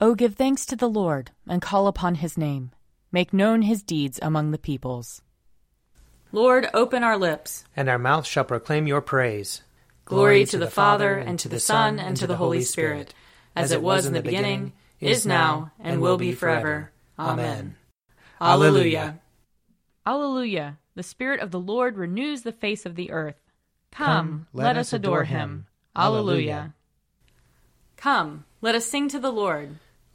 O give thanks to the Lord, and call upon his name. Make known his deeds among the peoples. Lord, open our lips, and our mouth shall proclaim your praise. Glory to the Father, and to the Son, and to the Holy Spirit, as it was in the beginning, is now, and will be forever. Amen. Alleluia. Alleluia. The Spirit of the Lord renews the face of the earth. Come, let us adore him. Alleluia. Come, let us sing to the Lord.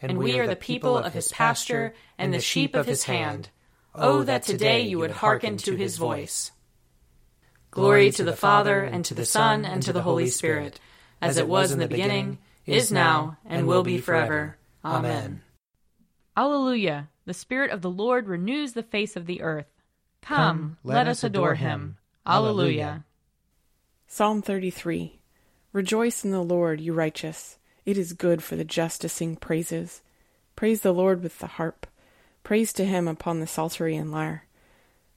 and we are the people of his pasture and the sheep of his hand. Oh, oh, that today you would hearken to his voice. Glory to the Father, and to the Son, and to the Holy Spirit, as it was in the beginning, is now, and will be forever. Amen. Alleluia. The Spirit of the Lord renews the face of the earth. Come, let us adore him. Alleluia. Psalm 33 Rejoice in the Lord, you righteous. It is good for the just to sing praises. Praise the Lord with the harp. Praise to him upon the psaltery and lyre.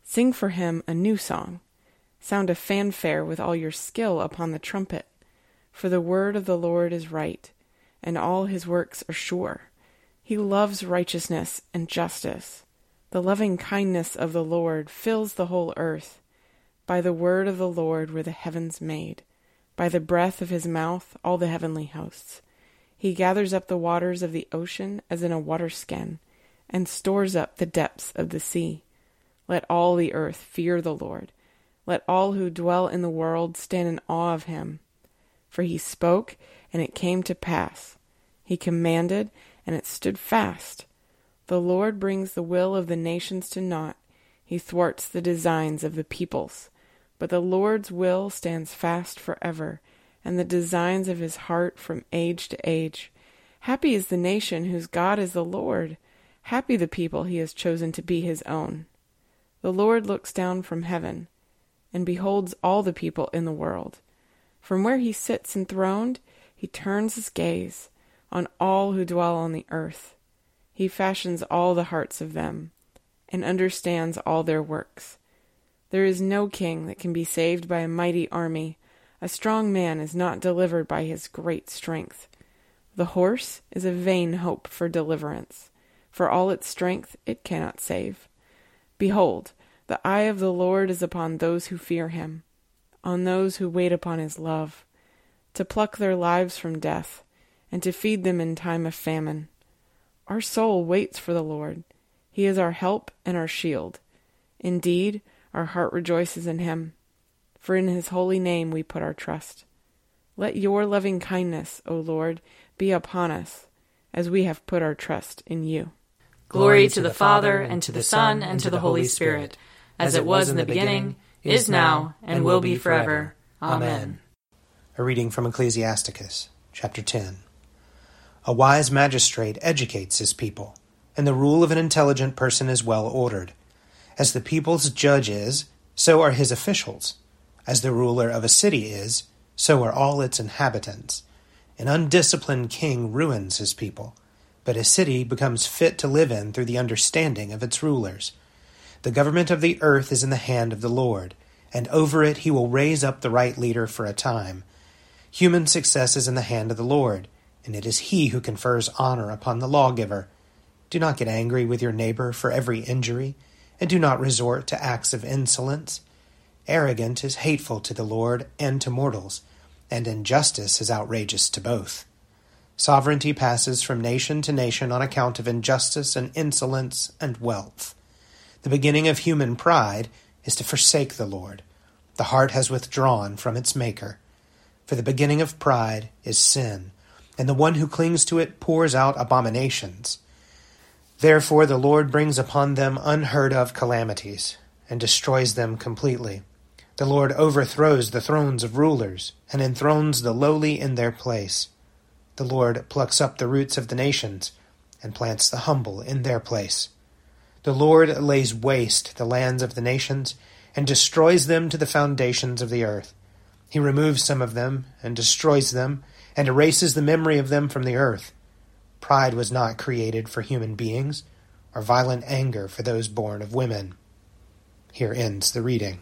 Sing for him a new song. Sound a fanfare with all your skill upon the trumpet. For the word of the Lord is right, and all his works are sure. He loves righteousness and justice. The loving kindness of the Lord fills the whole earth. By the word of the Lord were the heavens made, by the breath of his mouth all the heavenly hosts. He gathers up the waters of the ocean as in a water skin and stores up the depths of the sea. Let all the earth fear the Lord. Let all who dwell in the world stand in awe of him. For he spoke, and it came to pass. He commanded, and it stood fast. The Lord brings the will of the nations to naught. He thwarts the designs of the peoples. But the Lord's will stands fast forever, and the designs of his heart from age to age. Happy is the nation whose God is the Lord Happy the people he has chosen to be his own. The Lord looks down from heaven and beholds all the people in the world. From where he sits enthroned, he turns his gaze on all who dwell on the earth. He fashions all the hearts of them and understands all their works. There is no king that can be saved by a mighty army. A strong man is not delivered by his great strength. The horse is a vain hope for deliverance. For all its strength, it cannot save. Behold, the eye of the Lord is upon those who fear him, on those who wait upon his love, to pluck their lives from death, and to feed them in time of famine. Our soul waits for the Lord. He is our help and our shield. Indeed, our heart rejoices in him, for in his holy name we put our trust. Let your loving kindness, O Lord, be upon us, as we have put our trust in you. Glory to the Father, and to the Son, and to the Holy Spirit, as it was in the beginning, is now, and will be forever. Amen. A reading from Ecclesiasticus, chapter 10. A wise magistrate educates his people, and the rule of an intelligent person is well ordered. As the people's judge is, so are his officials. As the ruler of a city is, so are all its inhabitants. An undisciplined king ruins his people but a city becomes fit to live in through the understanding of its rulers. The government of the earth is in the hand of the Lord, and over it he will raise up the right leader for a time. Human success is in the hand of the Lord, and it is he who confers honor upon the lawgiver. Do not get angry with your neighbor for every injury, and do not resort to acts of insolence. Arrogant is hateful to the Lord and to mortals, and injustice is outrageous to both. Sovereignty passes from nation to nation on account of injustice and insolence and wealth. The beginning of human pride is to forsake the Lord. The heart has withdrawn from its Maker. For the beginning of pride is sin, and the one who clings to it pours out abominations. Therefore the Lord brings upon them unheard of calamities, and destroys them completely. The Lord overthrows the thrones of rulers, and enthrones the lowly in their place. The Lord plucks up the roots of the nations, and plants the humble in their place. The Lord lays waste the lands of the nations and destroys them to the foundations of the earth. He removes some of them and destroys them and erases the memory of them from the earth. Pride was not created for human beings, or violent anger for those born of women. Here ends the reading.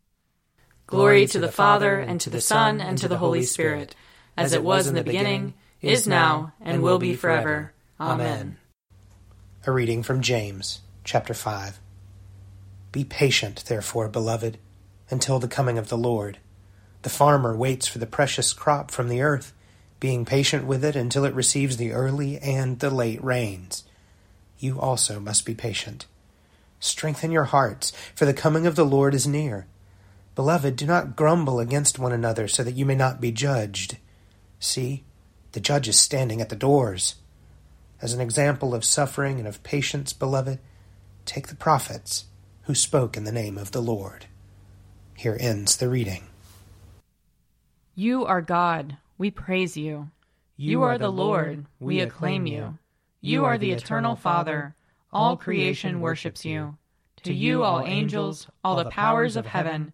Glory to the Father, and to the Son, and to the Holy Spirit, as it was in the beginning, is now, and will be forever. Amen. A reading from James, chapter 5. Be patient, therefore, beloved, until the coming of the Lord. The farmer waits for the precious crop from the earth, being patient with it until it receives the early and the late rains. You also must be patient. Strengthen your hearts, for the coming of the Lord is near. Beloved, do not grumble against one another, so that you may not be judged. See, the judge is standing at the doors. As an example of suffering and of patience, beloved, take the prophets who spoke in the name of the Lord. Here ends the reading. You are God, we praise you. You are the Lord, we acclaim you. You are the eternal Father, all creation worships you. To you, all angels, all the powers of heaven,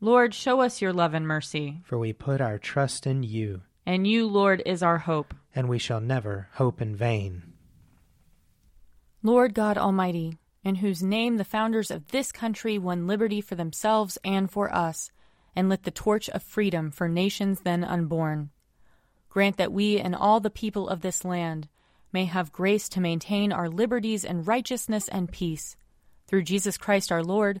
Lord, show us your love and mercy. For we put our trust in you. And you, Lord, is our hope. And we shall never hope in vain. Lord God Almighty, in whose name the founders of this country won liberty for themselves and for us, and lit the torch of freedom for nations then unborn. Grant that we and all the people of this land may have grace to maintain our liberties and righteousness and peace. Through Jesus Christ our Lord,